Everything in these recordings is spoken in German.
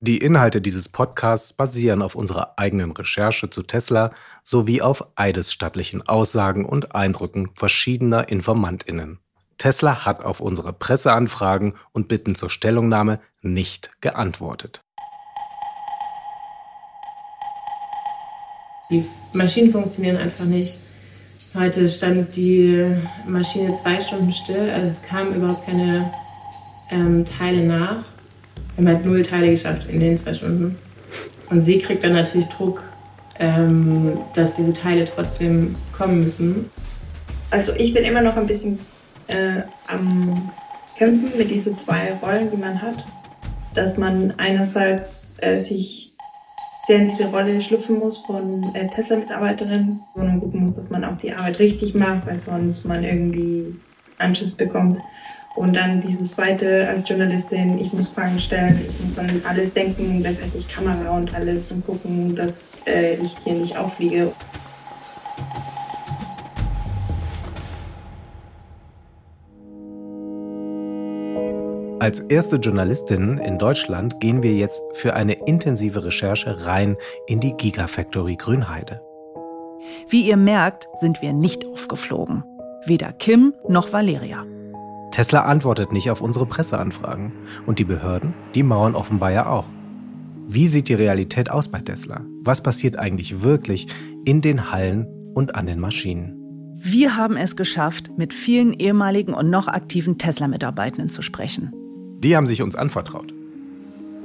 Die Inhalte dieses Podcasts basieren auf unserer eigenen Recherche zu Tesla sowie auf eidesstattlichen Aussagen und Eindrücken verschiedener Informantinnen. Tesla hat auf unsere Presseanfragen und Bitten zur Stellungnahme nicht geantwortet. Die Maschinen funktionieren einfach nicht. Heute stand die Maschine zwei Stunden still, also es kamen überhaupt keine ähm, Teile nach. Wir haben halt null Teile geschafft in den zwei Stunden. Und sie kriegt dann natürlich Druck, ähm, dass diese Teile trotzdem kommen müssen. Also ich bin immer noch ein bisschen äh, am Kämpfen mit diesen zwei Rollen, die man hat. Dass man einerseits äh, sich sehr in diese Rolle schlüpfen muss von äh, Tesla-Mitarbeiterin und gucken muss, dass man auch die Arbeit richtig macht, weil sonst man irgendwie Anschiss bekommt. Und dann dieses zweite als Journalistin, ich muss Fragen stellen, ich muss an alles denken, letztendlich Kamera und alles und gucken, dass äh, ich hier nicht auffliege. Als erste Journalistinnen in Deutschland gehen wir jetzt für eine intensive Recherche rein in die Gigafactory Grünheide. Wie ihr merkt, sind wir nicht aufgeflogen. Weder Kim noch Valeria. Tesla antwortet nicht auf unsere Presseanfragen. Und die Behörden, die mauern offenbar ja auch. Wie sieht die Realität aus bei Tesla? Was passiert eigentlich wirklich in den Hallen und an den Maschinen? Wir haben es geschafft, mit vielen ehemaligen und noch aktiven Tesla-Mitarbeitenden zu sprechen. Die haben sich uns anvertraut.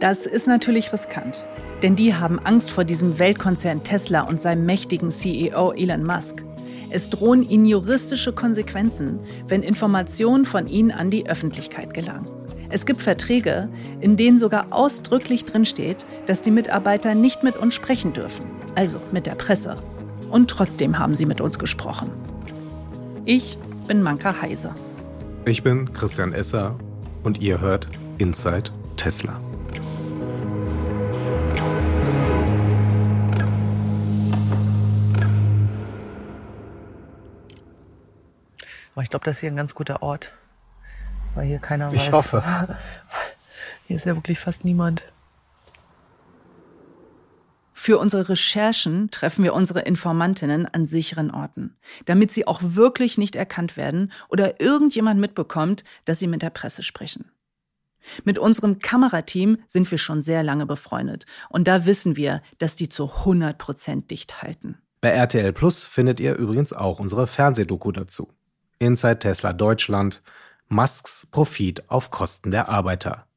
Das ist natürlich riskant, denn die haben Angst vor diesem Weltkonzern Tesla und seinem mächtigen CEO Elon Musk. Es drohen ihnen juristische Konsequenzen, wenn Informationen von ihnen an die Öffentlichkeit gelangen. Es gibt Verträge, in denen sogar ausdrücklich drinsteht, dass die Mitarbeiter nicht mit uns sprechen dürfen, also mit der Presse. Und trotzdem haben sie mit uns gesprochen. Ich bin Manka Heise. Ich bin Christian Esser und ihr hört Inside Tesla. Aber ich glaube, das ist hier ein ganz guter Ort. Weil hier keiner weiß. Ich hoffe. Hier ist ja wirklich fast niemand. Für unsere Recherchen treffen wir unsere Informantinnen an sicheren Orten, damit sie auch wirklich nicht erkannt werden oder irgendjemand mitbekommt, dass sie mit der Presse sprechen. Mit unserem Kamerateam sind wir schon sehr lange befreundet und da wissen wir, dass die zu 100 Prozent dicht halten. Bei RTL Plus findet ihr übrigens auch unsere Fernsehdoku dazu. Inside Tesla Deutschland, Musks Profit auf Kosten der Arbeiter.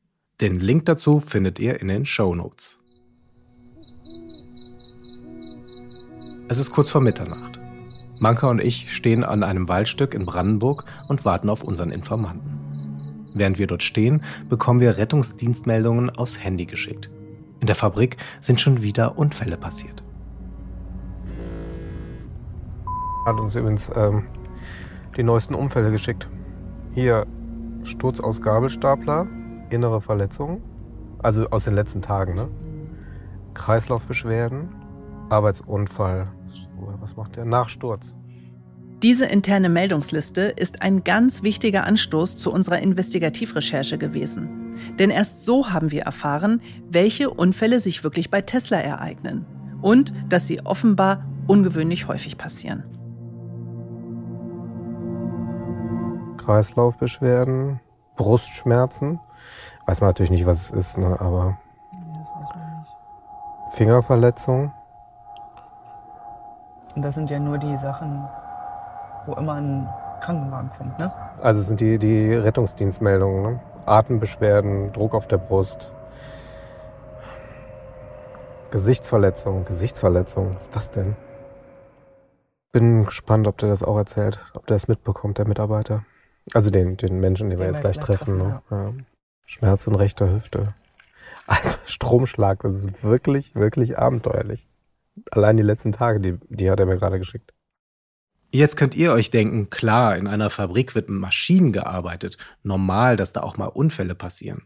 Den Link dazu findet ihr in den Show Notes. Es ist kurz vor Mitternacht. Manka und ich stehen an einem Waldstück in Brandenburg und warten auf unseren Informanten. Während wir dort stehen, bekommen wir Rettungsdienstmeldungen aufs Handy geschickt. In der Fabrik sind schon wieder Unfälle passiert. Hat uns übrigens ähm, die neuesten Unfälle geschickt. Hier Sturz aus Gabelstapler, innere Verletzungen, also aus den letzten Tagen, ne? Kreislaufbeschwerden, Arbeitsunfall, was macht der? Nachsturz. Diese interne Meldungsliste ist ein ganz wichtiger Anstoß zu unserer Investigativrecherche gewesen. Denn erst so haben wir erfahren, welche Unfälle sich wirklich bei Tesla ereignen und dass sie offenbar ungewöhnlich häufig passieren. Kreislaufbeschwerden, Brustschmerzen. Weiß man natürlich nicht, was es ist, ne? aber Fingerverletzung. Und das sind ja nur die Sachen, wo immer ein Krankenwagen kommt, ne? Also es sind die, die Rettungsdienstmeldungen. Ne? Atembeschwerden, Druck auf der Brust. Gesichtsverletzung, Gesichtsverletzung, was ist das denn? Bin gespannt, ob der das auch erzählt, ob der es mitbekommt, der Mitarbeiter. Also den, den Menschen, den, den wir jetzt gleich treffen. treffen ne? ja. Schmerz in rechter Hüfte. Also Stromschlag, das ist wirklich, wirklich abenteuerlich. Allein die letzten Tage, die, die hat er mir gerade geschickt. Jetzt könnt ihr euch denken, klar, in einer Fabrik wird mit Maschinen gearbeitet. Normal, dass da auch mal Unfälle passieren.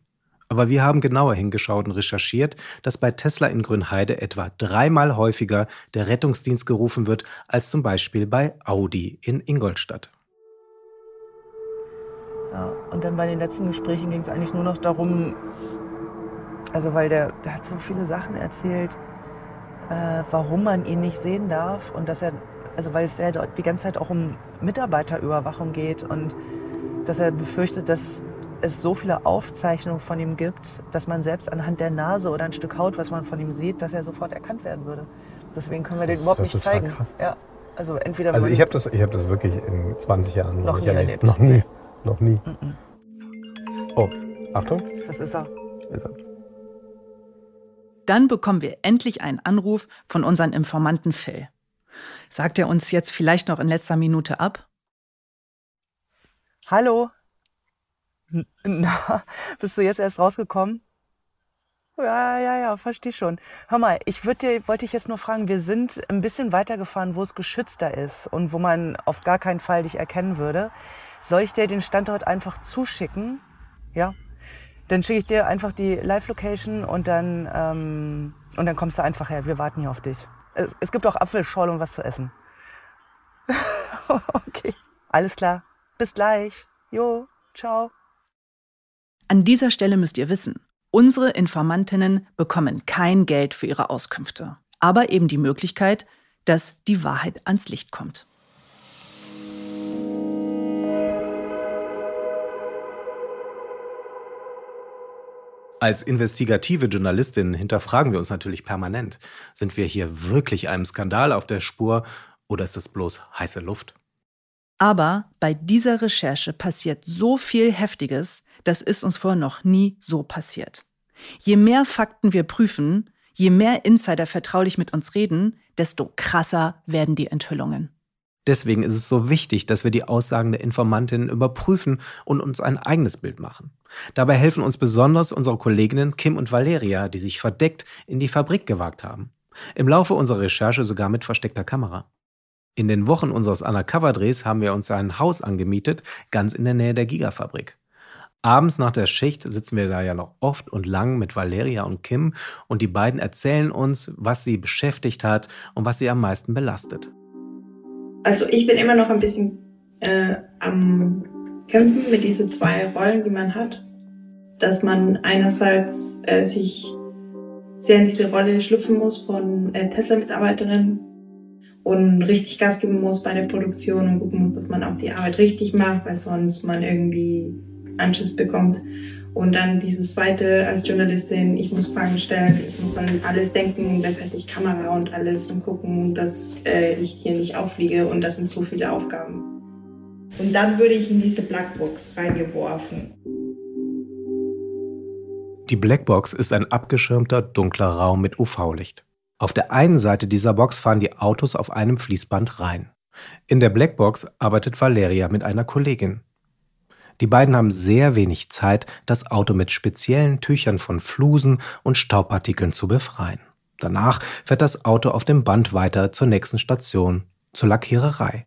Aber wir haben genauer hingeschaut und recherchiert, dass bei Tesla in Grünheide etwa dreimal häufiger der Rettungsdienst gerufen wird als zum Beispiel bei Audi in Ingolstadt. Ja, und dann bei den letzten Gesprächen ging es eigentlich nur noch darum, Also weil der, der hat so viele Sachen erzählt, äh, warum man ihn nicht sehen darf und dass er, also weil es ja die ganze Zeit auch um Mitarbeiterüberwachung geht und dass er befürchtet, dass es so viele Aufzeichnungen von ihm gibt, dass man selbst anhand der Nase oder ein Stück Haut, was man von ihm sieht, dass er sofort erkannt werden würde. Deswegen können wir den überhaupt nicht zeigen. Krass. Ja, also entweder also ich habe das, hab das wirklich in 20 Jahren noch nie erlebt. erlebt. Noch nie. Noch nie. -mm. Oh, Achtung. Das ist er. Ist er. Dann bekommen wir endlich einen Anruf von unserem Informanten Phil. Sagt er uns jetzt vielleicht noch in letzter Minute ab? Hallo? Na, bist du jetzt erst rausgekommen? Ja, ja, ja, verstehe schon. Hör mal, ich dir, wollte dich jetzt nur fragen, wir sind ein bisschen weitergefahren, wo es geschützter ist und wo man auf gar keinen Fall dich erkennen würde. Soll ich dir den Standort einfach zuschicken? Ja? Dann schicke ich dir einfach die Live-Location und dann, ähm, und dann kommst du einfach her. Wir warten hier auf dich. Es, es gibt auch Apfelschorle und was zu essen. okay, alles klar. Bis gleich. Jo, ciao. An dieser Stelle müsst ihr wissen, unsere Informantinnen bekommen kein Geld für ihre Auskünfte, aber eben die Möglichkeit, dass die Wahrheit ans Licht kommt. Als investigative Journalistin hinterfragen wir uns natürlich permanent. Sind wir hier wirklich einem Skandal auf der Spur oder ist das bloß heiße Luft? Aber bei dieser Recherche passiert so viel Heftiges, das ist uns vorher noch nie so passiert. Je mehr Fakten wir prüfen, je mehr Insider vertraulich mit uns reden, desto krasser werden die Enthüllungen. Deswegen ist es so wichtig, dass wir die Aussagen der Informantinnen überprüfen und uns ein eigenes Bild machen. Dabei helfen uns besonders unsere Kolleginnen Kim und Valeria, die sich verdeckt in die Fabrik gewagt haben. Im Laufe unserer Recherche sogar mit versteckter Kamera. In den Wochen unseres Undercover-Drehs haben wir uns ein Haus angemietet, ganz in der Nähe der Gigafabrik. Abends nach der Schicht sitzen wir da ja noch oft und lang mit Valeria und Kim und die beiden erzählen uns, was sie beschäftigt hat und was sie am meisten belastet. Also ich bin immer noch ein bisschen äh, am Kämpfen mit diesen zwei Rollen, die man hat. Dass man einerseits äh, sich sehr in diese Rolle schlüpfen muss von äh, Tesla-Mitarbeiterin und richtig Gas geben muss bei der Produktion und gucken muss, dass man auch die Arbeit richtig macht, weil sonst man irgendwie Anschiss bekommt. Und dann dieses zweite als Journalistin, ich muss Fragen stellen, ich muss an alles denken, ich Kamera und alles und gucken, dass äh, ich hier nicht auffliege und das sind so viele Aufgaben. Und dann würde ich in diese Blackbox reingeworfen. Die Blackbox ist ein abgeschirmter, dunkler Raum mit UV-Licht. Auf der einen Seite dieser Box fahren die Autos auf einem Fließband rein. In der Blackbox arbeitet Valeria mit einer Kollegin. Die beiden haben sehr wenig Zeit, das Auto mit speziellen Tüchern von Flusen und Staubpartikeln zu befreien. Danach fährt das Auto auf dem Band weiter zur nächsten Station, zur Lackiererei.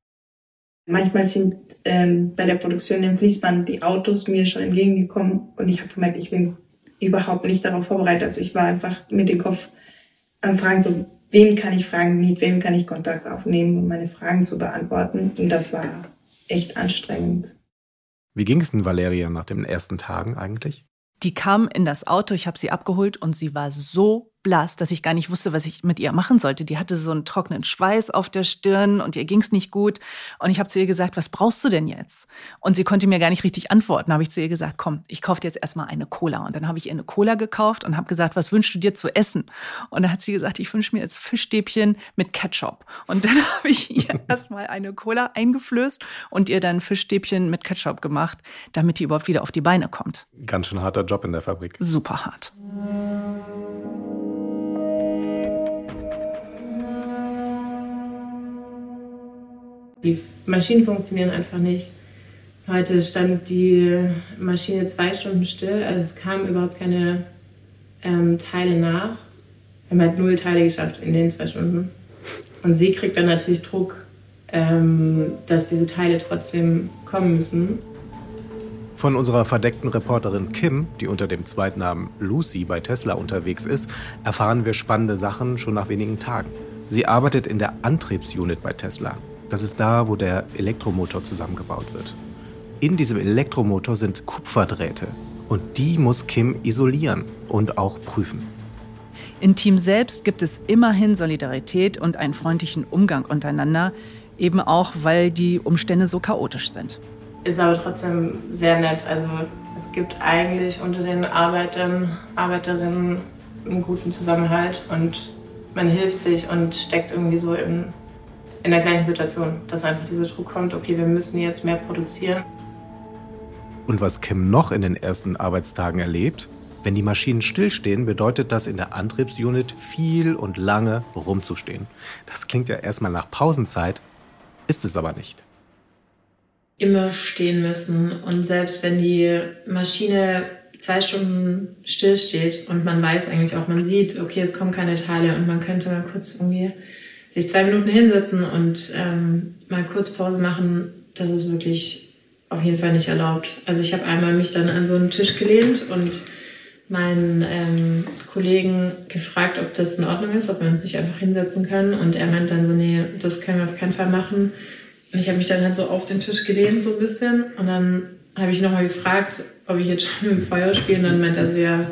Manchmal sind ähm, bei der Produktion im Fließband die Autos mir schon entgegengekommen und ich habe gemerkt, ich bin überhaupt nicht darauf vorbereitet. Also ich war einfach mit dem Kopf am Fragen, so wem kann ich fragen, mit wem kann ich Kontakt aufnehmen, um meine Fragen zu beantworten. Und das war echt anstrengend. Wie ging es denn Valeria nach den ersten Tagen eigentlich? Die kam in das Auto, ich habe sie abgeholt und sie war so blass, dass ich gar nicht wusste, was ich mit ihr machen sollte. Die hatte so einen trockenen Schweiß auf der Stirn und ihr ging's nicht gut. Und ich habe zu ihr gesagt, was brauchst du denn jetzt? Und sie konnte mir gar nicht richtig antworten. Habe ich zu ihr gesagt, komm, ich kaufe dir jetzt erstmal eine Cola. Und dann habe ich ihr eine Cola gekauft und habe gesagt, was wünschst du dir zu essen? Und dann hat sie gesagt, ich wünsche mir jetzt Fischstäbchen mit Ketchup. Und dann habe ich ihr erstmal eine Cola eingeflößt und ihr dann Fischstäbchen mit Ketchup gemacht, damit die überhaupt wieder auf die Beine kommt. Ganz schön harter Job in der Fabrik. Super hart. Die Maschinen funktionieren einfach nicht. Heute stand die Maschine zwei Stunden still, also es kamen überhaupt keine ähm, Teile nach. Wir haben halt null Teile geschafft in den zwei Stunden. Und sie kriegt dann natürlich Druck, ähm, dass diese Teile trotzdem kommen müssen. Von unserer verdeckten Reporterin Kim, die unter dem Zweitnamen Lucy bei Tesla unterwegs ist, erfahren wir spannende Sachen schon nach wenigen Tagen. Sie arbeitet in der Antriebsunit bei Tesla, das ist da, wo der Elektromotor zusammengebaut wird. In diesem Elektromotor sind Kupferdrähte. Und die muss Kim isolieren und auch prüfen. Im Team selbst gibt es immerhin Solidarität und einen freundlichen Umgang untereinander, eben auch, weil die Umstände so chaotisch sind. Ist aber trotzdem sehr nett. Also es gibt eigentlich unter den Arbeitern, Arbeiterinnen einen guten Zusammenhalt und man hilft sich und steckt irgendwie so in, in der gleichen Situation, dass einfach dieser Druck kommt, okay, wir müssen jetzt mehr produzieren. Und was Kim noch in den ersten Arbeitstagen erlebt, wenn die Maschinen stillstehen, bedeutet das in der Antriebsunit viel und lange rumzustehen. Das klingt ja erstmal nach Pausenzeit, ist es aber nicht. Immer stehen müssen und selbst wenn die Maschine zwei Stunden stillsteht und man weiß eigentlich auch, man sieht, okay, es kommen keine Teile und man könnte mal kurz irgendwie sich zwei Minuten hinsetzen und ähm, mal kurz Pause machen, das ist wirklich auf jeden Fall nicht erlaubt. Also ich habe einmal mich dann an so einen Tisch gelehnt und meinen ähm, Kollegen gefragt, ob das in Ordnung ist, ob wir uns nicht einfach hinsetzen können. Und er meint dann so, nee, das können wir auf keinen Fall machen. Und ich habe mich dann halt so auf den Tisch gelehnt, so ein bisschen. Und dann habe ich nochmal gefragt, ob ich jetzt schon mit dem Feuer spiele. Und dann meint er so, ja,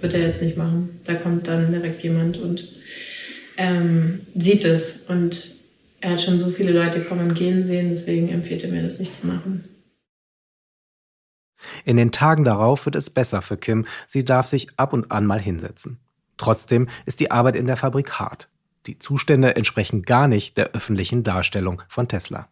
wird er jetzt nicht machen. Da kommt dann direkt jemand und ähm, sieht es. Und er hat schon so viele Leute kommen und gehen sehen, deswegen empfiehlt er mir, das nicht zu machen. In den Tagen darauf wird es besser für Kim. Sie darf sich ab und an mal hinsetzen. Trotzdem ist die Arbeit in der Fabrik hart. Die Zustände entsprechen gar nicht der öffentlichen Darstellung von Tesla.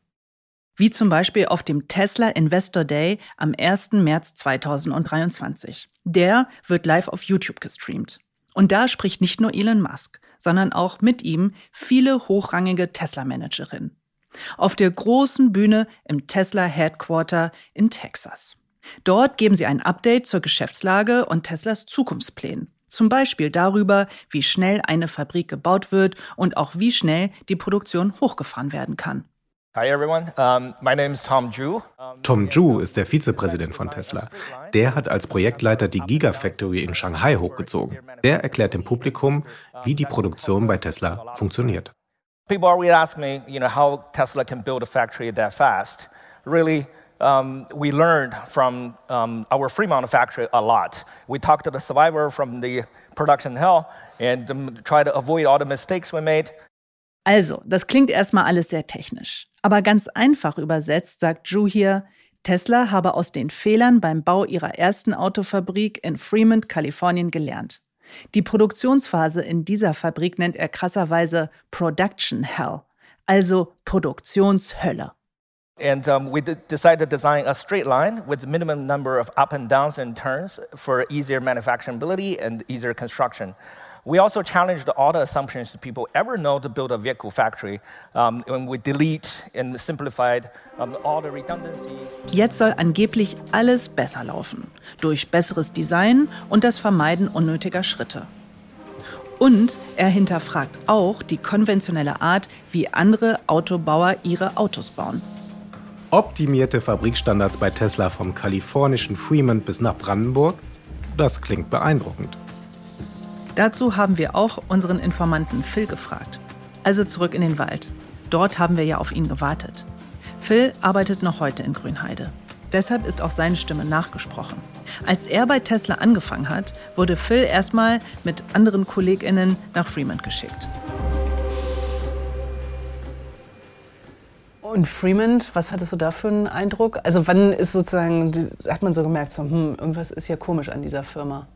Wie zum Beispiel auf dem Tesla Investor Day am 1. März 2023. Der wird live auf YouTube gestreamt. Und da spricht nicht nur Elon Musk, sondern auch mit ihm viele hochrangige Tesla-Managerinnen. Auf der großen Bühne im Tesla Headquarter in Texas. Dort geben sie ein Update zur Geschäftslage und Teslas Zukunftsplänen. Zum Beispiel darüber, wie schnell eine Fabrik gebaut wird und auch wie schnell die Produktion hochgefahren werden kann. Hi everyone, um, my name is Tom Ju. Tom Ju ist der Vizepräsident von Tesla. Der hat als Projektleiter die Gigafactory in Shanghai hochgezogen. Der erklärt dem Publikum, wie die Produktion bei Tesla funktioniert. People always ask me, you know, how Tesla can build a factory that fast. Really, um, we learned from um, our Fremont factory a lot. We talked to the survivor from the production hell and um, try to avoid all the mistakes we made. Also, das klingt erstmal alles sehr technisch. Aber ganz einfach übersetzt sagt Drew hier, Tesla habe aus den Fehlern beim Bau ihrer ersten Autofabrik in Fremont, Kalifornien gelernt. Die Produktionsphase in dieser Fabrik nennt er krasserweise Production Hell, also Produktionshölle. And um, we decided to design a straight line with minimum number of up and downs and turns for easier manufacturability and easier construction. We also challenged all the assumptions people ever know to build a vehicle factory. Um, and we delete and simplified um, all the redundancies. Jetzt soll angeblich alles besser laufen. Durch besseres Design und das Vermeiden unnötiger Schritte. Und er hinterfragt auch die konventionelle Art, wie andere Autobauer ihre Autos bauen optimierte Fabrikstandards bei Tesla vom kalifornischen Fremont bis nach Brandenburg? Das klingt beeindruckend. Dazu haben wir auch unseren Informanten Phil gefragt. Also zurück in den Wald. Dort haben wir ja auf ihn gewartet. Phil arbeitet noch heute in Grünheide. Deshalb ist auch seine Stimme nachgesprochen. Als er bei Tesla angefangen hat, wurde Phil erstmal mit anderen KollegInnen nach Fremont geschickt. Und Fremont, was hattest du da für einen Eindruck? Also wann ist sozusagen, hat man so gemerkt, so, hm, irgendwas ist ja komisch an dieser Firma?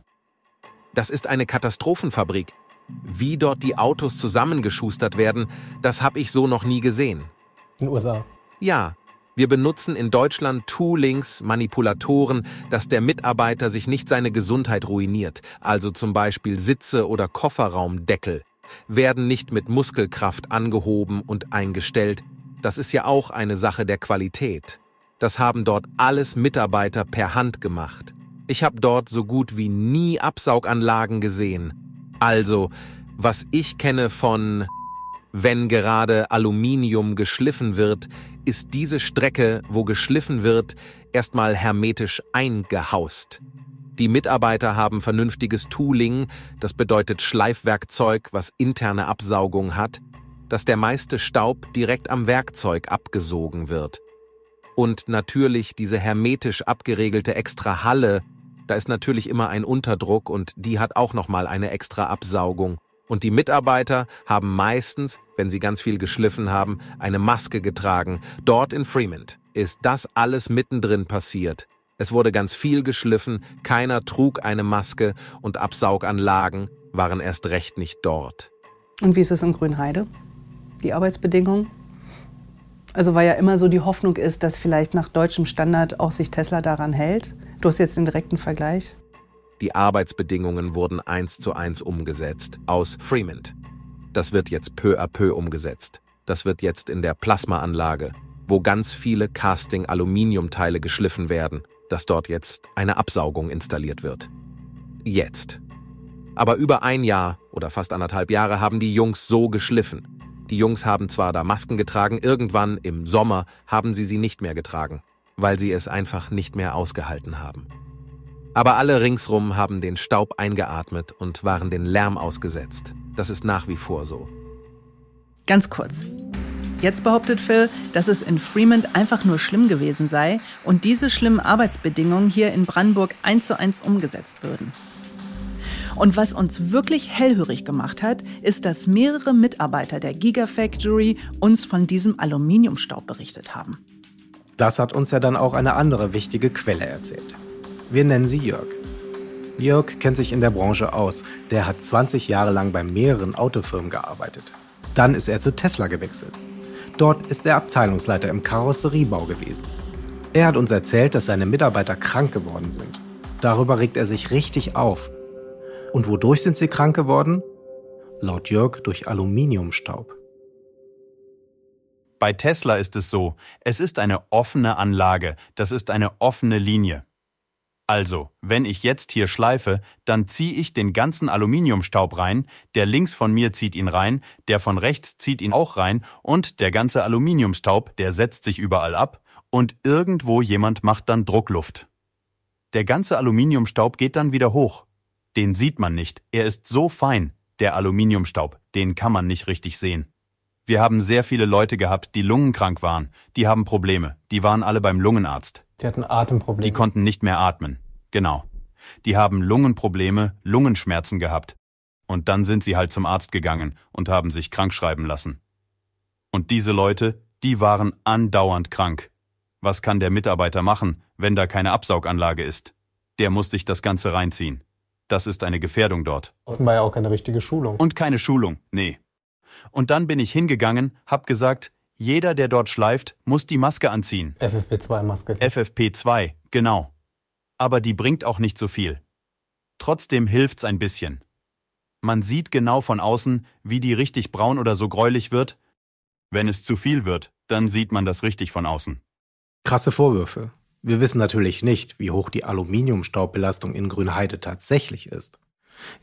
Das ist eine Katastrophenfabrik. Wie dort die Autos zusammengeschustert werden, das habe ich so noch nie gesehen. In den USA? Ja. Wir benutzen in Deutschland Toolings, Manipulatoren, dass der Mitarbeiter sich nicht seine Gesundheit ruiniert, also zum Beispiel Sitze oder Kofferraumdeckel, werden nicht mit Muskelkraft angehoben und eingestellt, das ist ja auch eine Sache der Qualität. Das haben dort alles Mitarbeiter per Hand gemacht. Ich habe dort so gut wie nie Absauganlagen gesehen. Also, was ich kenne von wenn gerade Aluminium geschliffen wird, ist diese Strecke, wo geschliffen wird, erstmal hermetisch eingehaust. Die Mitarbeiter haben vernünftiges Tooling, das bedeutet Schleifwerkzeug, was interne Absaugung hat, dass der meiste Staub direkt am Werkzeug abgesogen wird. Und natürlich diese hermetisch abgeregelte Extrahalle, Da ist natürlich immer ein Unterdruck und die hat auch nochmal eine extra Absaugung. Und die Mitarbeiter haben meistens, wenn sie ganz viel geschliffen haben, eine Maske getragen. Dort in Fremont ist das alles mittendrin passiert. Es wurde ganz viel geschliffen, keiner trug eine Maske und Absauganlagen waren erst recht nicht dort. Und wie ist es in Grünheide? Die Arbeitsbedingungen? Also weil ja immer so die Hoffnung ist, dass vielleicht nach deutschem Standard auch sich Tesla daran hält. Du hast jetzt den direkten Vergleich. Die Arbeitsbedingungen wurden eins zu eins umgesetzt aus Fremont. Das wird jetzt peu à peu umgesetzt. Das wird jetzt in der Plasmaanlage, wo ganz viele Casting-Aluminiumteile geschliffen werden, dass dort jetzt eine Absaugung installiert wird. Jetzt. Aber über ein Jahr oder fast anderthalb Jahre haben die Jungs so geschliffen. Die Jungs haben zwar da Masken getragen, irgendwann im Sommer haben sie sie nicht mehr getragen, weil sie es einfach nicht mehr ausgehalten haben. Aber alle ringsrum haben den Staub eingeatmet und waren den Lärm ausgesetzt. Das ist nach wie vor so. Ganz kurz. Jetzt behauptet Phil, dass es in Fremont einfach nur schlimm gewesen sei und diese schlimmen Arbeitsbedingungen hier in Brandenburg eins zu eins umgesetzt würden. Und was uns wirklich hellhörig gemacht hat, ist, dass mehrere Mitarbeiter der Gigafactory uns von diesem Aluminiumstaub berichtet haben. Das hat uns ja dann auch eine andere wichtige Quelle erzählt. Wir nennen sie Jörg. Jörg kennt sich in der Branche aus. Der hat 20 Jahre lang bei mehreren Autofirmen gearbeitet. Dann ist er zu Tesla gewechselt. Dort ist er Abteilungsleiter im Karosseriebau gewesen. Er hat uns erzählt, dass seine Mitarbeiter krank geworden sind. Darüber regt er sich richtig auf und wodurch sind sie krank geworden? Laut Jörg durch Aluminiumstaub. Bei Tesla ist es so, es ist eine offene Anlage, das ist eine offene Linie. Also, wenn ich jetzt hier schleife, dann ziehe ich den ganzen Aluminiumstaub rein, der links von mir zieht ihn rein, der von rechts zieht ihn auch rein und der ganze Aluminiumstaub, der setzt sich überall ab und irgendwo jemand macht dann Druckluft. Der ganze Aluminiumstaub geht dann wieder hoch. Den sieht man nicht. Er ist so fein, der Aluminiumstaub, den kann man nicht richtig sehen. Wir haben sehr viele Leute gehabt, die lungenkrank waren. Die haben Probleme. Die waren alle beim Lungenarzt. Die hatten Atemprobleme. Die konnten nicht mehr atmen. Genau. Die haben Lungenprobleme, Lungenschmerzen gehabt. Und dann sind sie halt zum Arzt gegangen und haben sich krank schreiben lassen. Und diese Leute, die waren andauernd krank. Was kann der Mitarbeiter machen, wenn da keine Absauganlage ist? Der muss sich das Ganze reinziehen. Das ist eine Gefährdung dort. Offenbar ja auch keine richtige Schulung. Und keine Schulung, nee. Und dann bin ich hingegangen, hab gesagt, jeder, der dort schleift, muss die Maske anziehen. FFP2-Maske. FFP2, genau. Aber die bringt auch nicht so viel. Trotzdem hilft's ein bisschen. Man sieht genau von außen, wie die richtig braun oder so gräulich wird. Wenn es zu viel wird, dann sieht man das richtig von außen. Krasse Vorwürfe. Wir wissen natürlich nicht, wie hoch die Aluminiumstaubbelastung in Grünheide tatsächlich ist.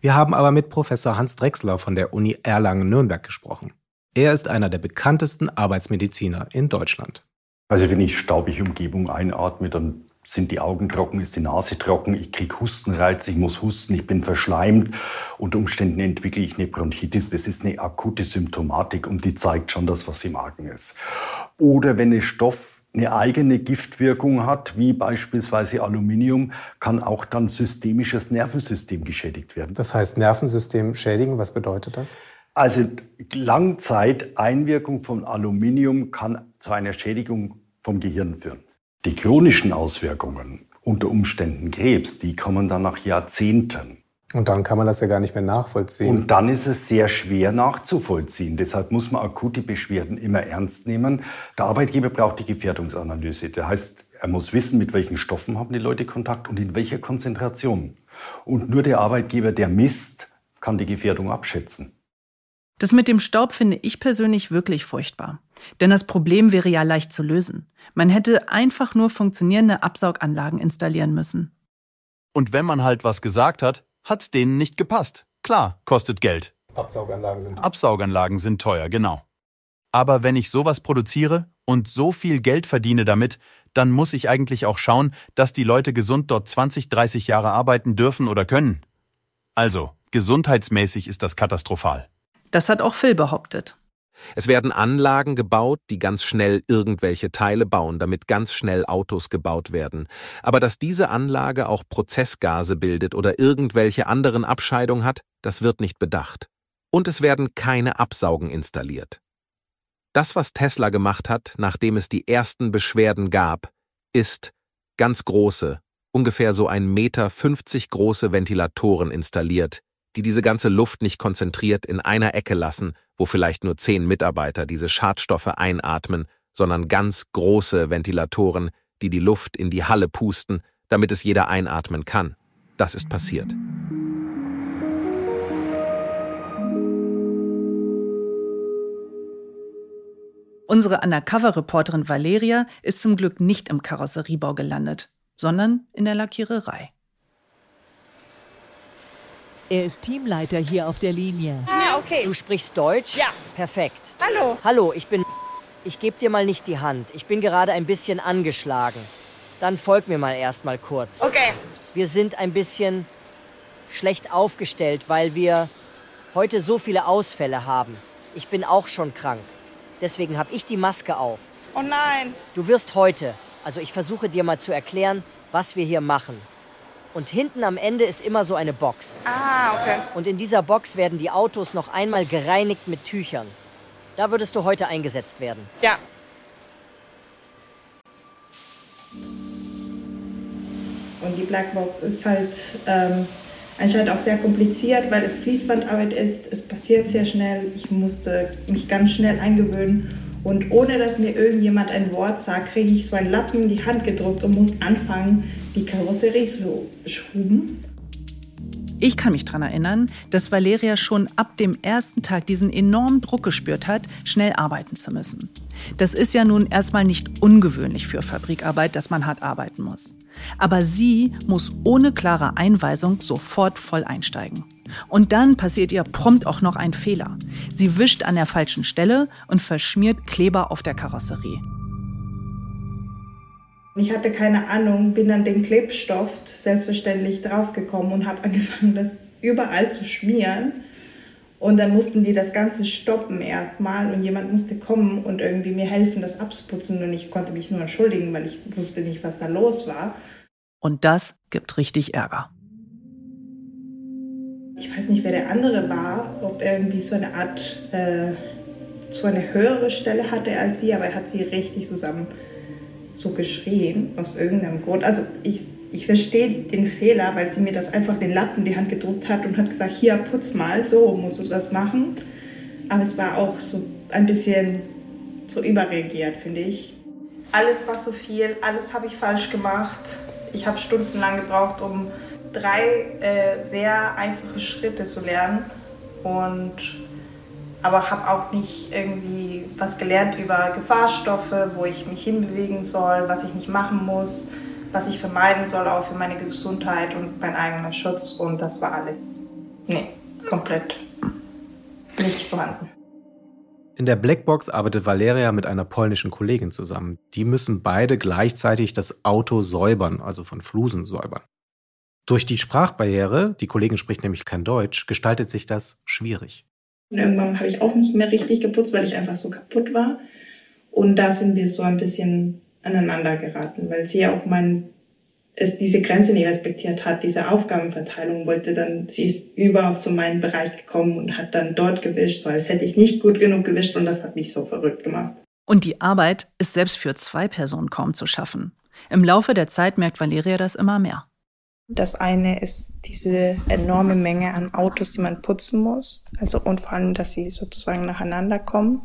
Wir haben aber mit Professor Hans Drechsler von der Uni Erlangen-Nürnberg gesprochen. Er ist einer der bekanntesten Arbeitsmediziner in Deutschland. Also wenn ich staubige Umgebung einatme, dann sind die Augen trocken, ist die Nase trocken, ich kriege Hustenreiz, ich muss husten, ich bin verschleimt. Unter Umständen entwickle ich eine Bronchitis. Das ist eine akute Symptomatik und die zeigt schon das, was im Magen ist. Oder wenn ein Stoff eine eigene Giftwirkung hat, wie beispielsweise Aluminium, kann auch dann systemisches Nervensystem geschädigt werden. Das heißt Nervensystem schädigen, was bedeutet das? Also Langzeiteinwirkung von Aluminium kann zu einer Schädigung vom Gehirn führen. Die chronischen Auswirkungen, unter Umständen Krebs, die kommen dann nach Jahrzehnten. Und dann kann man das ja gar nicht mehr nachvollziehen. Und dann ist es sehr schwer nachzuvollziehen. Deshalb muss man akute Beschwerden immer ernst nehmen. Der Arbeitgeber braucht die Gefährdungsanalyse. Das heißt, er muss wissen, mit welchen Stoffen haben die Leute Kontakt und in welcher Konzentration. Und nur der Arbeitgeber, der misst, kann die Gefährdung abschätzen. Das mit dem Staub finde ich persönlich wirklich furchtbar. Denn das Problem wäre ja leicht zu lösen. Man hätte einfach nur funktionierende Absauganlagen installieren müssen. Und wenn man halt was gesagt hat, hat's denen nicht gepasst. Klar, kostet Geld. Absauganlagen sind. Absauganlagen sind teuer, genau. Aber wenn ich sowas produziere und so viel Geld verdiene damit, dann muss ich eigentlich auch schauen, dass die Leute gesund dort 20, 30 Jahre arbeiten dürfen oder können. Also, gesundheitsmäßig ist das katastrophal. Das hat auch Phil behauptet. Es werden Anlagen gebaut, die ganz schnell irgendwelche Teile bauen, damit ganz schnell Autos gebaut werden. Aber dass diese Anlage auch Prozessgase bildet oder irgendwelche anderen Abscheidungen hat, das wird nicht bedacht. Und es werden keine Absaugen installiert. Das, was Tesla gemacht hat, nachdem es die ersten Beschwerden gab, ist ganz große, ungefähr so ein Meter fünfzig große Ventilatoren installiert, die diese ganze Luft nicht konzentriert in einer Ecke lassen, wo vielleicht nur zehn Mitarbeiter diese Schadstoffe einatmen, sondern ganz große Ventilatoren, die die Luft in die Halle pusten, damit es jeder einatmen kann. Das ist passiert. Unsere Undercover-Reporterin Valeria ist zum Glück nicht im Karosseriebau gelandet, sondern in der Lackiererei. Er ist Teamleiter hier auf der Linie. Ja, okay. Du sprichst Deutsch? Ja. Perfekt. Hallo. Hallo, ich bin. Ich gebe dir mal nicht die Hand. Ich bin gerade ein bisschen angeschlagen. Dann folg mir mal erstmal kurz. Okay. Wir sind ein bisschen schlecht aufgestellt, weil wir heute so viele Ausfälle haben. Ich bin auch schon krank. Deswegen habe ich die Maske auf. Oh nein. Du wirst heute, also ich versuche dir mal zu erklären, was wir hier machen. Und hinten am Ende ist immer so eine Box. Ah, okay. Und in dieser Box werden die Autos noch einmal gereinigt mit Tüchern. Da würdest du heute eingesetzt werden. Ja. Und die Blackbox ist halt ähm, anscheinend auch sehr kompliziert, weil es Fließbandarbeit ist. Es passiert sehr schnell. Ich musste mich ganz schnell eingewöhnen. Und ohne dass mir irgendjemand ein Wort sagt, kriege ich so einen Lappen in die Hand gedruckt und muss anfangen, die Karosserie zu schrubben. Ich kann mich daran erinnern, dass Valeria schon ab dem ersten Tag diesen enormen Druck gespürt hat, schnell arbeiten zu müssen. Das ist ja nun erstmal nicht ungewöhnlich für Fabrikarbeit, dass man hart arbeiten muss. Aber sie muss ohne klare Einweisung sofort voll einsteigen. Und dann passiert ihr prompt auch noch ein Fehler. Sie wischt an der falschen Stelle und verschmiert Kleber auf der Karosserie. Ich hatte keine Ahnung, bin an den Klebstoff selbstverständlich draufgekommen und habe angefangen, das überall zu schmieren. Und dann mussten die das Ganze stoppen erstmal und jemand musste kommen und irgendwie mir helfen, das abzuputzen. Und ich konnte mich nur entschuldigen, weil ich wusste nicht, was da los war. Und das gibt richtig Ärger. Ich weiß nicht, wer der andere war, ob er irgendwie so eine Art, äh, so eine höhere Stelle hatte als sie, aber er hat sie richtig zusammen so geschrien, aus irgendeinem Grund. Also ich, ich verstehe den Fehler, weil sie mir das einfach den Lappen in die Hand gedruckt hat und hat gesagt, hier, putz mal, so musst du das machen. Aber es war auch so ein bisschen so überreagiert, finde ich. Alles war so viel, alles habe ich falsch gemacht. Ich habe stundenlang gebraucht, um drei äh, sehr einfache Schritte zu lernen. Und aber habe auch nicht irgendwie was gelernt über Gefahrstoffe, wo ich mich hinbewegen soll, was ich nicht machen muss, was ich vermeiden soll, auch für meine Gesundheit und meinen eigenen Schutz. Und das war alles, nee, komplett nicht vorhanden. In der Blackbox arbeitet Valeria mit einer polnischen Kollegin zusammen. Die müssen beide gleichzeitig das Auto säubern, also von Flusen säubern. Durch die Sprachbarriere, die Kollegin spricht nämlich kein Deutsch, gestaltet sich das schwierig. Und irgendwann habe ich auch nicht mehr richtig geputzt, weil ich einfach so kaputt war. Und da sind wir so ein bisschen aneinander geraten, weil sie auch mein, es diese Grenze nicht respektiert hat, diese Aufgabenverteilung wollte dann, sie ist über auf so meinen Bereich gekommen und hat dann dort gewischt, so als hätte ich nicht gut genug gewischt und das hat mich so verrückt gemacht. Und die Arbeit ist selbst für zwei Personen kaum zu schaffen. Im Laufe der Zeit merkt Valeria das immer mehr. Das eine ist diese enorme Menge an Autos, die man putzen muss. Also und vor allem, dass sie sozusagen nacheinander kommen.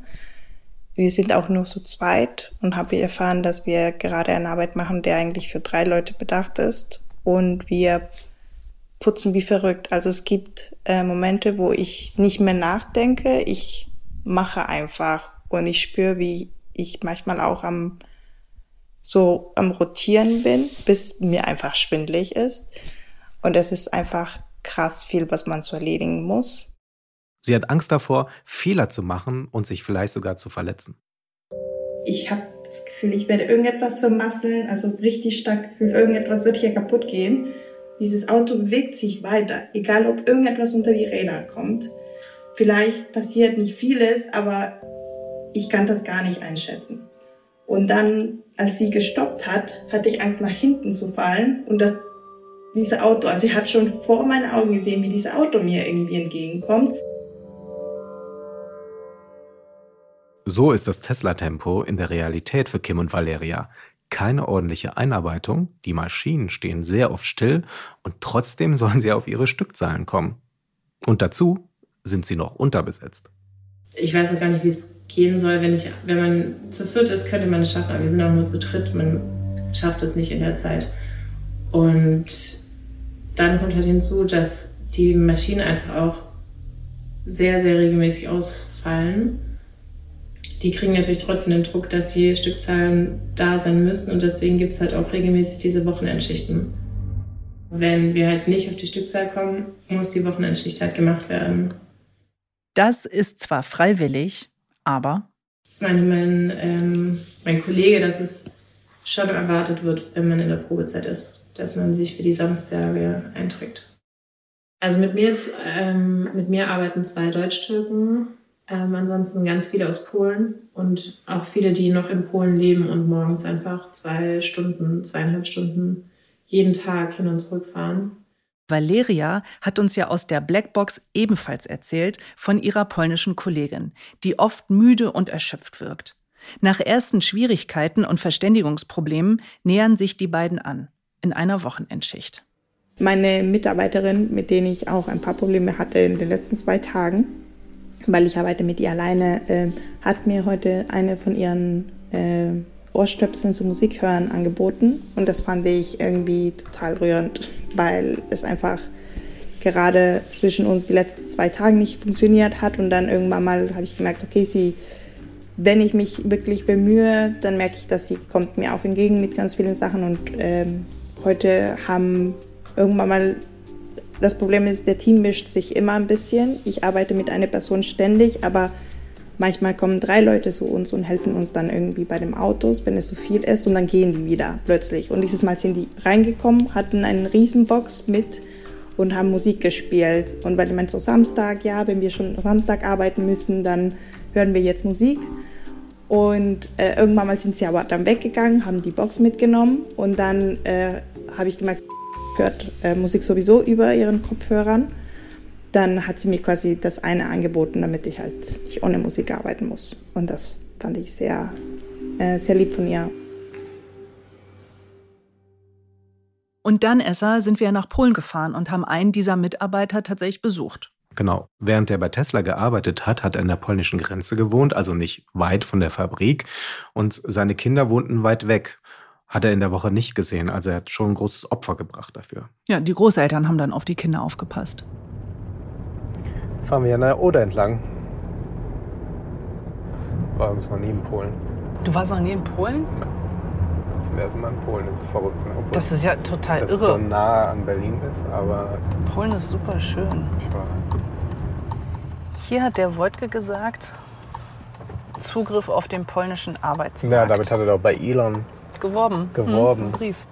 Wir sind auch nur so zweit und habe erfahren, dass wir gerade eine Arbeit machen, der eigentlich für drei Leute bedacht ist. Und wir putzen wie verrückt. Also es gibt äh, Momente, wo ich nicht mehr nachdenke. Ich mache einfach und ich spüre, wie ich manchmal auch am so am Rotieren bin, bis mir einfach schwindlig ist. Und es ist einfach krass viel, was man zu erledigen muss. Sie hat Angst davor, Fehler zu machen und sich vielleicht sogar zu verletzen. Ich habe das Gefühl, ich werde irgendetwas vermasseln, also richtig stark Gefühl, irgendetwas wird hier kaputt gehen. Dieses Auto bewegt sich weiter, egal ob irgendetwas unter die Räder kommt. Vielleicht passiert nicht vieles, aber ich kann das gar nicht einschätzen. Und dann, als sie gestoppt hat, hatte ich Angst, nach hinten zu fallen und das dieses Auto, also ich habe schon vor meinen Augen gesehen, wie dieses Auto mir irgendwie entgegenkommt. So ist das Tesla-Tempo in der Realität für Kim und Valeria. Keine ordentliche Einarbeitung, die Maschinen stehen sehr oft still und trotzdem sollen sie auf ihre Stückzahlen kommen. Und dazu sind sie noch unterbesetzt. Ich weiß auch gar nicht, wie es gehen soll. Wenn, ich, wenn man zu viert ist, könnte man es schaffen, aber wir sind auch nur zu dritt. Man schafft es nicht in der Zeit. Und dann kommt halt hinzu, dass die Maschinen einfach auch sehr, sehr regelmäßig ausfallen. Die kriegen natürlich trotzdem den Druck, dass die Stückzahlen da sein müssen und deswegen gibt es halt auch regelmäßig diese Wochenendschichten. Wenn wir halt nicht auf die Stückzahl kommen, muss die Wochenendschicht halt gemacht werden. Das ist zwar freiwillig, aber. Das meine mein, ähm, mein Kollege, dass es schon erwartet wird, wenn man in der Probezeit ist, dass man sich für die Samstage einträgt. Also mit mir jetzt, ähm, mit mir arbeiten zwei Deutsch-Türken, ähm, ansonsten ganz viele aus Polen und auch viele, die noch in Polen leben und morgens einfach zwei Stunden, zweieinhalb Stunden jeden Tag hin und zurück fahren. Valeria hat uns ja aus der Blackbox ebenfalls erzählt von ihrer polnischen Kollegin, die oft müde und erschöpft wirkt. Nach ersten Schwierigkeiten und Verständigungsproblemen nähern sich die beiden an, in einer Wochenendschicht. Meine Mitarbeiterin, mit denen ich auch ein paar Probleme hatte in den letzten zwei Tagen, weil ich arbeite mit ihr alleine, äh, hat mir heute eine von ihren äh, Ohrstöpseln zum Musik hören angeboten. Und das fand ich irgendwie total rührend, weil es einfach gerade zwischen uns die letzten zwei Tage nicht funktioniert hat. Und dann irgendwann mal habe ich gemerkt, okay, sie, wenn ich mich wirklich bemühe, dann merke ich, dass sie kommt mir auch entgegen mit ganz vielen Sachen. Und ähm, heute haben irgendwann mal das Problem ist, der Team mischt sich immer ein bisschen. Ich arbeite mit einer Person ständig, aber Manchmal kommen drei Leute zu uns und helfen uns dann irgendwie bei dem Autos, wenn es zu so viel ist, und dann gehen die wieder plötzlich. Und dieses Mal sind die reingekommen, hatten eine Riesenbox mit und haben Musik gespielt. Und weil ich meinte so Samstag, ja, wenn wir schon Samstag arbeiten müssen, dann hören wir jetzt Musik. Und äh, irgendwann mal sind sie aber dann weggegangen, haben die Box mitgenommen und dann äh, habe ich gemerkt, hört äh, Musik sowieso über ihren Kopfhörern dann hat sie mir quasi das eine angeboten, damit ich halt nicht ohne Musik arbeiten muss. Und das fand ich sehr, äh, sehr lieb von ihr. Und dann, Essa, sind wir nach Polen gefahren und haben einen dieser Mitarbeiter tatsächlich besucht. Genau. Während er bei Tesla gearbeitet hat, hat er an der polnischen Grenze gewohnt, also nicht weit von der Fabrik. Und seine Kinder wohnten weit weg. Hat er in der Woche nicht gesehen. Also er hat schon ein großes Opfer gebracht dafür. Ja, die Großeltern haben dann auf die Kinder aufgepasst. Jetzt fahren wir an der Oder entlang. War noch nie in Polen. Du warst noch nie in Polen? Ja. Zum ersten Mal in Polen. Das ist verrückt. Ne? Obwohl das ist ja total das irre. so nah an Berlin ist, aber. Polen ist super schön. Hier hat der Wojtke gesagt, Zugriff auf den polnischen Arbeitsmarkt. Ja, damit hat er doch bei Elon geworben. Geworben. Hm, Brief.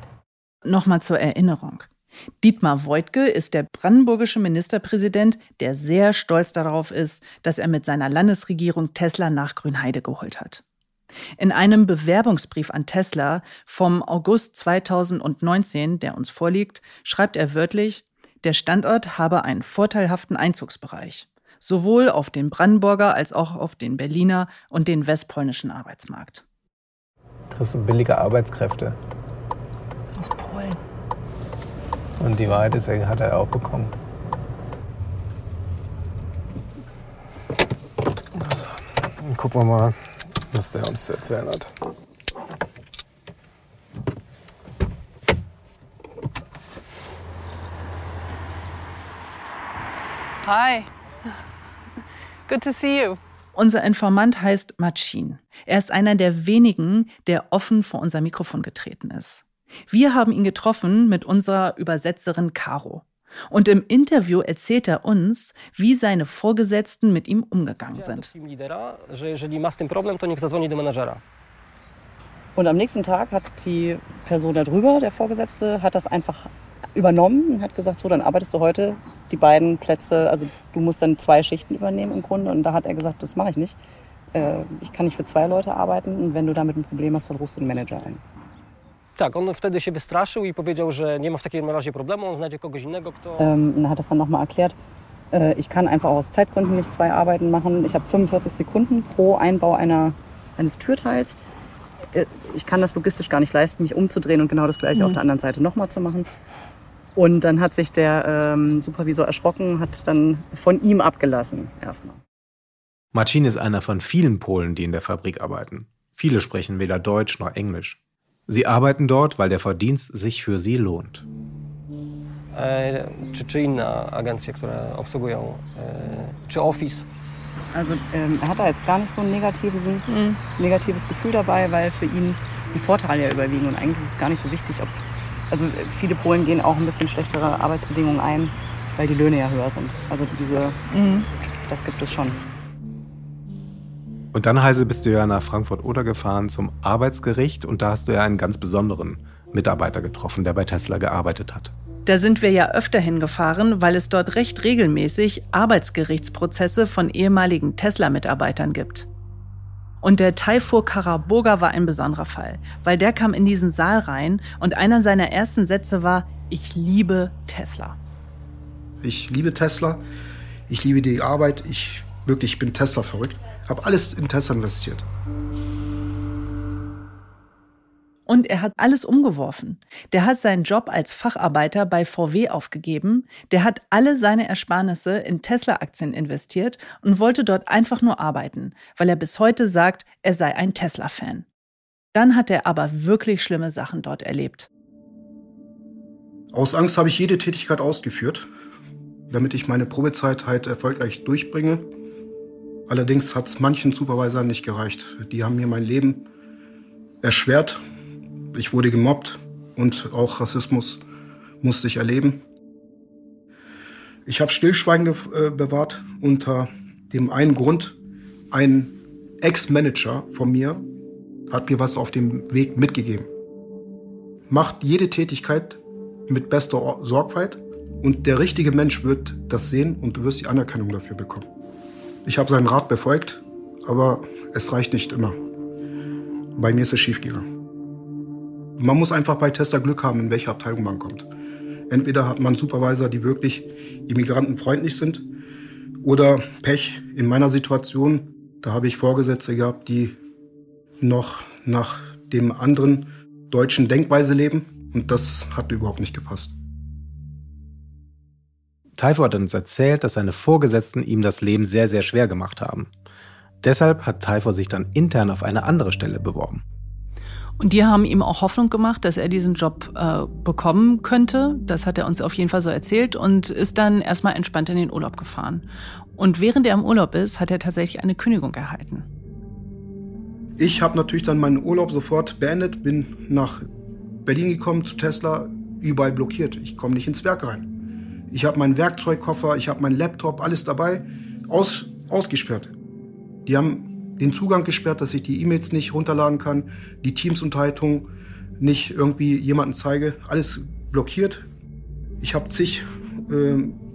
Nochmal zur Erinnerung. Dietmar Woidke ist der brandenburgische Ministerpräsident, der sehr stolz darauf ist, dass er mit seiner Landesregierung Tesla nach Grünheide geholt hat. In einem Bewerbungsbrief an Tesla vom August 2019, der uns vorliegt, schreibt er wörtlich, der Standort habe einen vorteilhaften Einzugsbereich, sowohl auf den Brandenburger als auch auf den Berliner und den westpolnischen Arbeitsmarkt. Kriegst du billige Arbeitskräfte. Aus Polen. Und die Wahrheit ist, er hat er auch bekommen. Also, dann gucken wir mal, was der uns zu erzählen hat. Hi. Good to see you. Unser Informant heißt Machin. Er ist einer der wenigen, der offen vor unser Mikrofon getreten ist. Wir haben ihn getroffen mit unserer Übersetzerin Caro. Und im Interview erzählt er uns, wie seine Vorgesetzten mit ihm umgegangen sind. Und am nächsten Tag hat die Person darüber, der Vorgesetzte, hat das einfach übernommen und hat gesagt, so, dann arbeitest du heute die beiden Plätze, also du musst dann zwei Schichten übernehmen im Grunde. Und da hat er gesagt, das mache ich nicht. äh, ich kann nicht für zwei Leute arbeiten und wenn du damit ein Problem hast, dann rufst du den Manager ein. Tak, on wtedy się wystraszył i powiedział, że nie ma w takim razie problemu, on znajdzie kogoś innego, kto... Ähm, er hat das dann nochmal erklärt. Äh, ich kann einfach aus Zeitgründen nicht zwei Arbeiten machen. Ich habe 45 Sekunden pro Einbau einer, eines Türteils. Äh, ich kann das logistisch gar nicht leisten, mich umzudrehen und genau das gleiche Mhm. auf der anderen Seite nochmal zu machen. Und dann hat sich der ähm, Supervisor erschrocken, hat dann von ihm abgelassen erstmal. Marcin ist einer von vielen Polen, die in der Fabrik arbeiten. Viele sprechen weder Deutsch noch Englisch. Sie arbeiten dort, weil der Verdienst sich für sie lohnt. E, czy, inne agencje, które obsługują, e, czy Office. Also ähm, er hat da jetzt gar nicht so ein negativen, negatives Gefühl dabei, weil für ihn die Vorteile ja überwiegen. Und eigentlich ist es gar nicht so wichtig, ob. Also äh, viele Polen gehen auch ein bisschen schlechtere Arbeitsbedingungen ein, weil die Löhne ja höher sind. Also diese, das gibt es schon. Und dann, Heise, bist du ja nach Frankfurt-Oder gefahren zum Arbeitsgericht und da hast du ja einen ganz besonderen Mitarbeiter getroffen, der bei Tesla gearbeitet hat. Da sind wir ja öfter hingefahren, weil es dort recht regelmäßig Arbeitsgerichtsprozesse von ehemaligen Tesla-Mitarbeitern gibt. Und der Taifur Karaboga war ein besonderer Fall, weil der kam in diesen Saal rein und einer seiner ersten Sätze war, ich liebe Tesla. Ich liebe Tesla, ich liebe die Arbeit, ich wirklich ich bin Tesla verrückt, habe alles in Tesla investiert. Und er hat alles umgeworfen. Der hat seinen Job als Facharbeiter bei VW aufgegeben, der hat alle seine Ersparnisse in Tesla-Aktien investiert und wollte dort einfach nur arbeiten, weil er bis heute sagt, er sei ein Tesla-Fan. Dann hat er aber wirklich schlimme Sachen dort erlebt. Aus Angst habe ich jede Tätigkeit ausgeführt, damit ich meine Probezeit halt erfolgreich durchbringe. Allerdings hat es manchen Supervisern nicht gereicht. Die haben mir mein Leben erschwert. Ich wurde gemobbt und auch Rassismus musste ich erleben. Ich habe Stillschweigen äh, bewahrt unter dem einen Grund, ein Ex-Manager von mir hat mir was auf dem Weg mitgegeben. Macht jede Tätigkeit mit bester Sorgfalt und der richtige Mensch wird das sehen und du wirst die Anerkennung dafür bekommen. Ich habe seinen Rat befolgt, aber es reicht nicht immer. Bei mir ist es schiefgegangen. Man muss einfach bei Tesla Glück haben, in welche Abteilung man kommt. Entweder hat man Supervisor, die wirklich immigrantenfreundlich sind, oder Pech. In meiner Situation, da habe ich Vorgesetzte gehabt, die noch nach dem anderen deutschen Denkweise leben. Und das hat überhaupt nicht gepasst. Taifo hat uns erzählt, dass seine Vorgesetzten ihm das Leben sehr, sehr schwer gemacht haben. Deshalb hat Taifo sich dann intern auf eine andere Stelle beworben. Und die haben ihm auch Hoffnung gemacht, dass er diesen Job äh, bekommen könnte. Das hat er uns auf jeden Fall so erzählt und ist dann erstmal entspannt in den Urlaub gefahren. Und während er im Urlaub ist, hat er tatsächlich eine Kündigung erhalten. Ich habe natürlich dann meinen Urlaub sofort beendet, bin nach Berlin gekommen zu Tesla, überall blockiert. Ich komme nicht ins Werk rein. Ich habe meinen Werkzeugkoffer, ich habe meinen Laptop, alles dabei, aus, ausgesperrt. Die haben den Zugang gesperrt, dass ich die E-Mails nicht runterladen kann, die Teams-Unterhaltung nicht irgendwie jemanden zeige. Alles blockiert. Ich habe zig äh,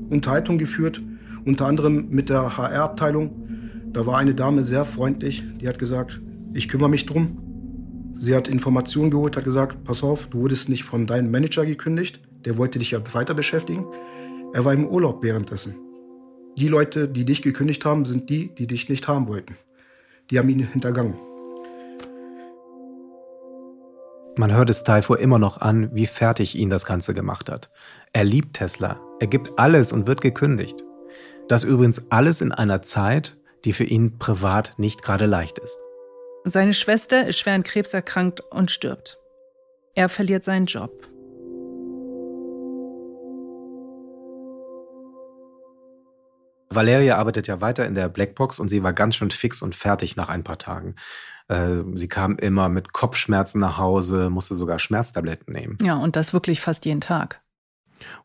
Unterhaltungen geführt, unter anderem mit der HR-Abteilung. Da war eine Dame sehr freundlich, die hat gesagt, ich kümmere mich drum. Sie hat Informationen geholt, hat gesagt, pass auf, du wurdest nicht von deinem Manager gekündigt, der wollte dich ja weiter beschäftigen. Er war im Urlaub währenddessen. Die Leute, die dich gekündigt haben, sind die, die dich nicht haben wollten. Die haben ihn hintergangen. Man hört es Taifo immer noch an, wie fertig ihn das Ganze gemacht hat. Er liebt Tesla, er gibt alles und wird gekündigt. Das übrigens alles in einer Zeit, die für ihn privat nicht gerade leicht ist. Seine Schwester ist schwer an Krebs erkrankt und stirbt. Er verliert seinen Job. Valeria arbeitet ja weiter in der Blackbox und sie war ganz schön fix und fertig nach ein paar Tagen. Äh, sie kam immer mit Kopfschmerzen nach Hause, musste sogar Schmerztabletten nehmen. Ja, und das wirklich fast jeden Tag.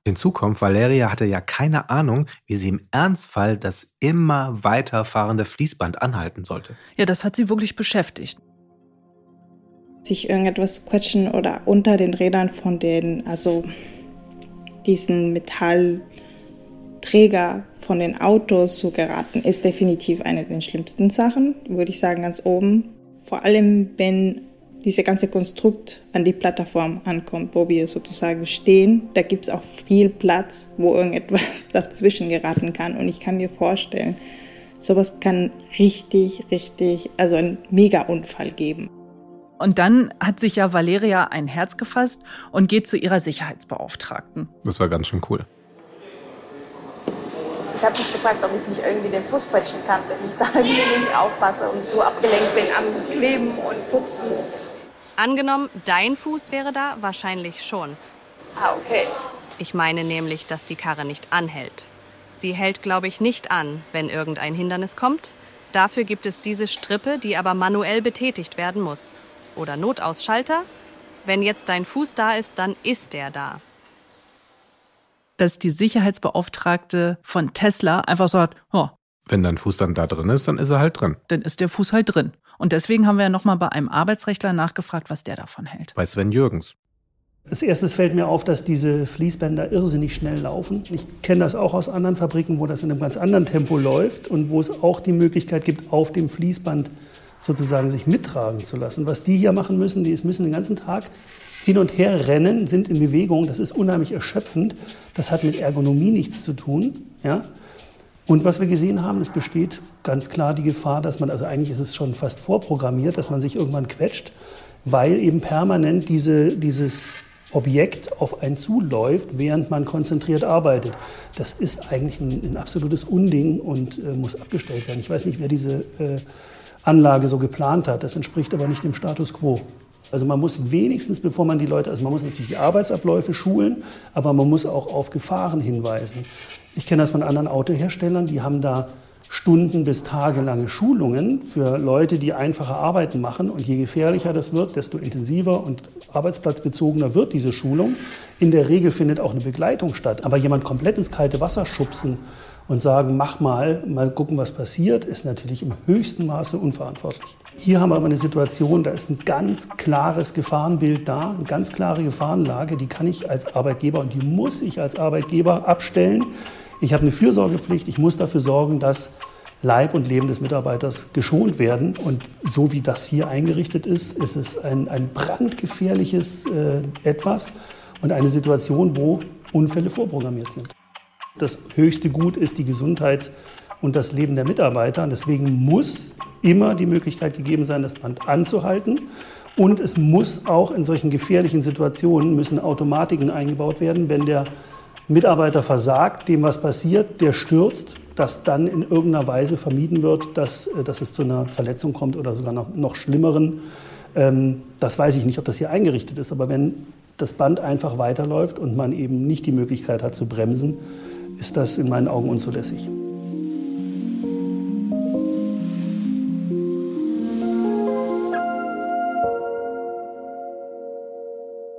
Hinzu kommt, Valeria hatte ja keine Ahnung, wie sie im Ernstfall das immer weiterfahrende Fließband anhalten sollte. Ja, das hat sie wirklich beschäftigt. Sich irgendetwas zu quetschen oder unter den Rädern von den, also diesen Metall Träger von den Autos zu geraten, ist definitiv eine der schlimmsten Sachen, würde ich sagen, ganz oben. Vor allem, wenn dieser ganze Konstrukt an die Plattform ankommt, wo wir sozusagen stehen, da gibt es auch viel Platz, wo irgendetwas dazwischen geraten kann. Und ich kann mir vorstellen, sowas kann richtig, richtig, also einen Mega-Unfall geben. Und dann hat sich ja Valeria ein Herz gefasst und geht zu ihrer Sicherheitsbeauftragten. Das war ganz schön cool. Ich habe mich gefragt, ob ich mich irgendwie den Fuß quetschen kann, wenn ich da irgendwie nicht aufpasse und so abgelenkt bin am Kleben und Putzen. Angenommen, dein Fuß wäre da, wahrscheinlich schon. Ah, okay. Ich meine nämlich, dass die Karre nicht anhält. Sie hält, glaube ich, nicht an, wenn irgendein Hindernis kommt. Dafür gibt es diese Strippe, die aber manuell betätigt werden muss. Oder Notausschalter. Wenn jetzt dein Fuß da ist, dann ist der da dass die Sicherheitsbeauftragte von Tesla einfach sagt, oh, wenn dein Fuß dann da drin ist, dann ist er halt drin. Dann ist der Fuß halt drin. Und deswegen haben wir ja nochmal bei einem Arbeitsrechtler nachgefragt, was der davon hält. Bei Sven Jürgens. Als erstes fällt mir auf, dass diese Fließbänder irrsinnig schnell laufen. Ich kenne das auch aus anderen Fabriken, wo das in einem ganz anderen Tempo läuft und wo es auch die Möglichkeit gibt, auf dem Fließband sozusagen sich mittragen zu lassen. Was die hier machen müssen, die müssen den ganzen Tag hin und her rennen, sind in Bewegung. Das ist unheimlich erschöpfend. Das hat mit Ergonomie nichts zu tun. Ja? Und was wir gesehen haben, es besteht ganz klar die Gefahr, dass man, also eigentlich ist es schon fast vorprogrammiert, dass man sich irgendwann quetscht, weil eben permanent diese, dieses Objekt auf einen zuläuft, während man konzentriert arbeitet. Das ist eigentlich ein, ein absolutes Unding und äh, muss abgestellt werden. Ich weiß nicht, wer diese äh, Anlage so geplant hat. Das entspricht aber nicht dem Status quo. Also man muss wenigstens, bevor man die Leute, also man muss natürlich die Arbeitsabläufe schulen, aber man muss auch auf Gefahren hinweisen. Ich kenne das von anderen Autoherstellern, die haben da Stunden bis tagelange Schulungen für Leute, die einfache Arbeiten machen. Und je gefährlicher das wird, desto intensiver und arbeitsplatzbezogener wird diese Schulung. In der Regel findet auch eine Begleitung statt. Aber jemand komplett ins kalte Wasser schubsen und sagen, mach mal, mal gucken, was passiert, ist natürlich im höchsten Maße unverantwortlich. Hier haben wir aber eine Situation, da ist ein ganz klares Gefahrenbild da, eine ganz klare Gefahrenlage, die kann ich als Arbeitgeber und die muss ich als Arbeitgeber abstellen. Ich habe eine Fürsorgepflicht, ich muss dafür sorgen, dass Leib und Leben des Mitarbeiters geschont werden. Und so wie das hier eingerichtet ist, ist es ein, ein brandgefährliches äh, Etwas und eine Situation, wo Unfälle vorprogrammiert sind. Das höchste Gut ist die Gesundheit und das Leben der Mitarbeiter. Und deswegen muss immer die Möglichkeit gegeben sein, das Band anzuhalten. Und es muss auch in solchen gefährlichen Situationen müssen Automatiken eingebaut werden, wenn der Mitarbeiter versagt, dem was passiert, der stürzt, dass dann in irgendeiner Weise vermieden wird, dass, äh, dass es zu einer Verletzung kommt oder sogar noch, noch schlimmeren. Ähm, das weiß ich nicht, ob das hier eingerichtet ist, aber wenn das Band einfach weiterläuft und man eben nicht die Möglichkeit hat zu bremsen, ist das in meinen Augen unzulässig.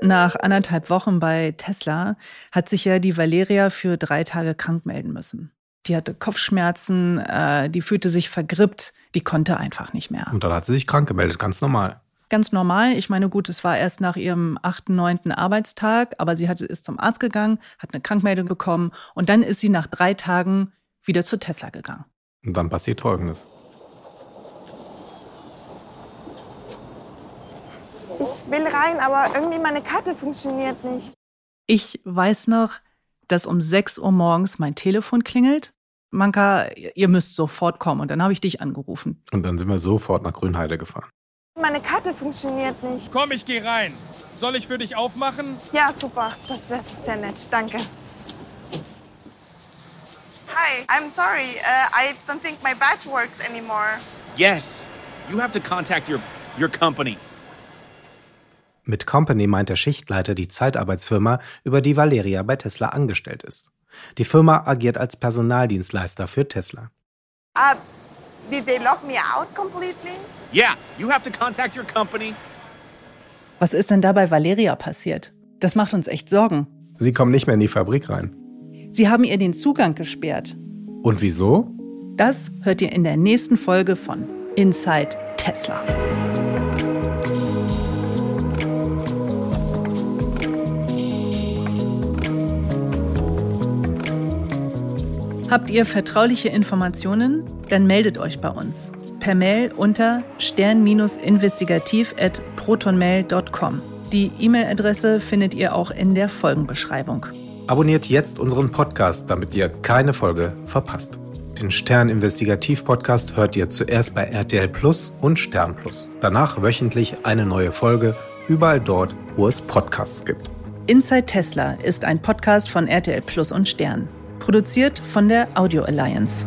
Nach anderthalb Wochen bei Tesla hat sich ja die Valeria für drei Tage krank melden müssen. Die hatte Kopfschmerzen, äh, die fühlte sich vergrippt, die konnte einfach nicht mehr. Und dann hat sie sich krank gemeldet, ganz normal ganz normal. Ich meine, gut, es war erst nach ihrem achten, neunten Arbeitstag, aber sie hatte, ist zum Arzt gegangen, hat eine Krankmeldung bekommen und dann ist sie nach drei Tagen wieder zu Tesla gegangen. Und dann passiert Folgendes. Ich will rein, aber irgendwie meine Karte funktioniert nicht. Ich weiß noch, dass um 6 Uhr morgens mein Telefon klingelt. Manka, ihr müsst sofort kommen. Und dann habe ich dich angerufen. Und dann sind wir sofort nach Grünheide gefahren. Meine Karte funktioniert nicht. Komm, ich gehe rein. Soll ich für dich aufmachen? Ja, super. Das wäre sehr nett. Danke. Hi, I'm sorry. Uh, I don't think my badge works anymore. Yes. You have to contact your, your company. Mit Company meint der Schichtleiter die Zeitarbeitsfirma, über die Valeria bei Tesla angestellt ist. Die Firma agiert als Personaldienstleister für Tesla. Uh, did they lock me out completely? Yeah, you have to contact your company. Was ist denn da bei Valeria passiert? Das macht uns echt Sorgen. Sie kommen nicht mehr in die Fabrik rein. Sie haben ihr den Zugang gesperrt. Und wieso? Das hört ihr in der nächsten Folge von Inside Tesla. Habt ihr vertrauliche Informationen? Dann meldet euch bei uns. Per Mail unter stern-investigativ.protonmail.com. Die E-Mail-Adresse findet ihr auch in der Folgenbeschreibung. Abonniert jetzt unseren Podcast, damit ihr keine Folge verpasst. Den Stern Investigativ Podcast hört ihr zuerst bei RTL Plus und Stern Plus. Danach wöchentlich eine neue Folge, überall dort, wo es Podcasts gibt. Inside Tesla ist ein Podcast von RTL Plus und Stern. Produziert von der Audio Alliance.